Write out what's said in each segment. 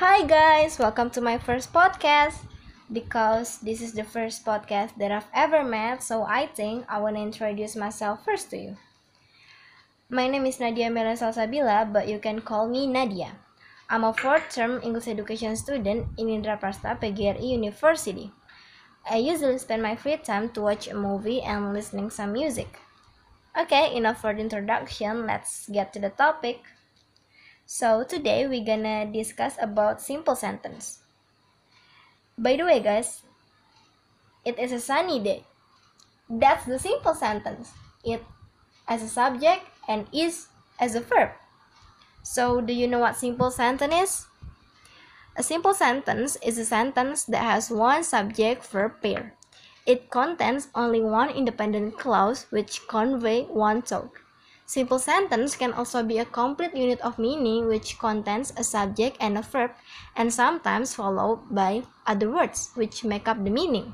Hi guys, welcome to my first podcast. Because this is the first podcast that I've ever made, so I think I want to introduce myself first to you. My name is Nadia Mela Salsabila, but you can call me Nadia. I'm a fourth term English education student in Indraprasta PGRI University. I usually spend my free time to watch a movie and listening some music. Okay, enough for the introduction, let's get to the topic. So today we're gonna discuss about simple sentence. By the way guys, it is a sunny day. That's the simple sentence. It as a subject and is as a verb. So do you know what simple sentence is? A simple sentence is a sentence that has one subject verb pair. It contains only one independent clause which convey one thought. Simple sentence can also be a complete unit of meaning which contains a subject and a verb and sometimes followed by other words which make up the meaning.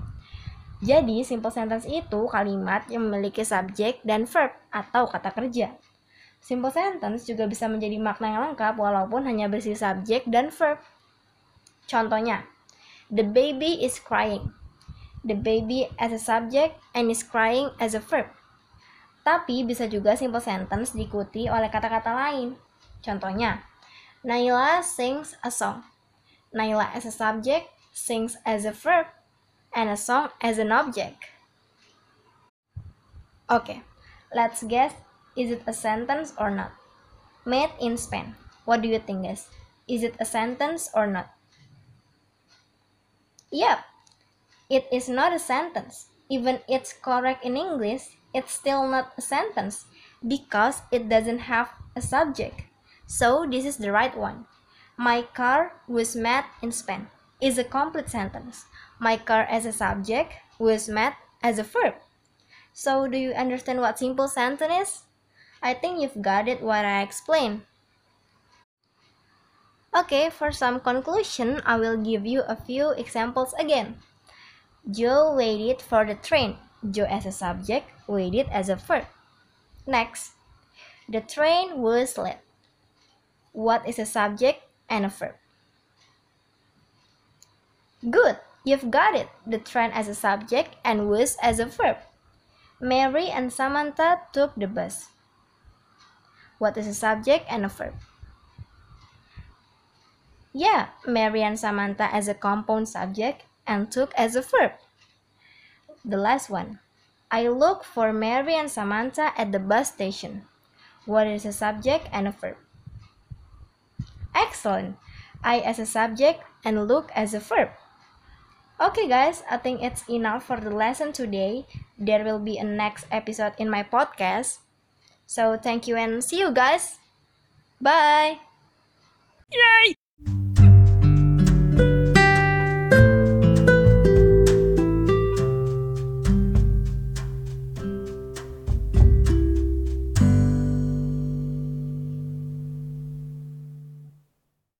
Jadi, simple sentence itu kalimat yang memiliki subjek dan verb atau kata kerja. Simple sentence juga bisa menjadi makna yang lengkap walaupun hanya berisi subjek dan verb. Contohnya, the baby is crying. The baby as a subject and is crying as a verb. Tapi bisa juga simple sentence diikuti oleh kata-kata lain. Contohnya, Naila sings a song. Naila as a subject, sings as a verb, and a song as an object. Okay, let's guess is it a sentence or not? Made in Spain. What do you think, guys? Is it a sentence or not? Yep, it is not a sentence. Even it's correct in English, it's still not a sentence because it doesn't have a subject. So this is the right one. My car was met in Spain is a complete sentence. My car as a subject was met as a verb. So do you understand what simple sentence is? I think you've got it what I explained. Okay, for some conclusion, I will give you a few examples again. Joe waited for the train. Joe as a subject, waited as a verb. Next, the train was late. What is a subject and a verb? Good, you've got it. The train as a subject and was as a verb. Mary and Samantha took the bus. What is a subject and a verb? Yeah, Mary and Samantha as a compound subject and took as a verb. The last one. I look for Mary and Samantha at the bus station. What is a subject and a verb? Excellent. I as a subject and look as a verb. Okay guys, I think it's enough for the lesson today. There will be a next episode in my podcast. So thank you and see you guys. Bye. Yay!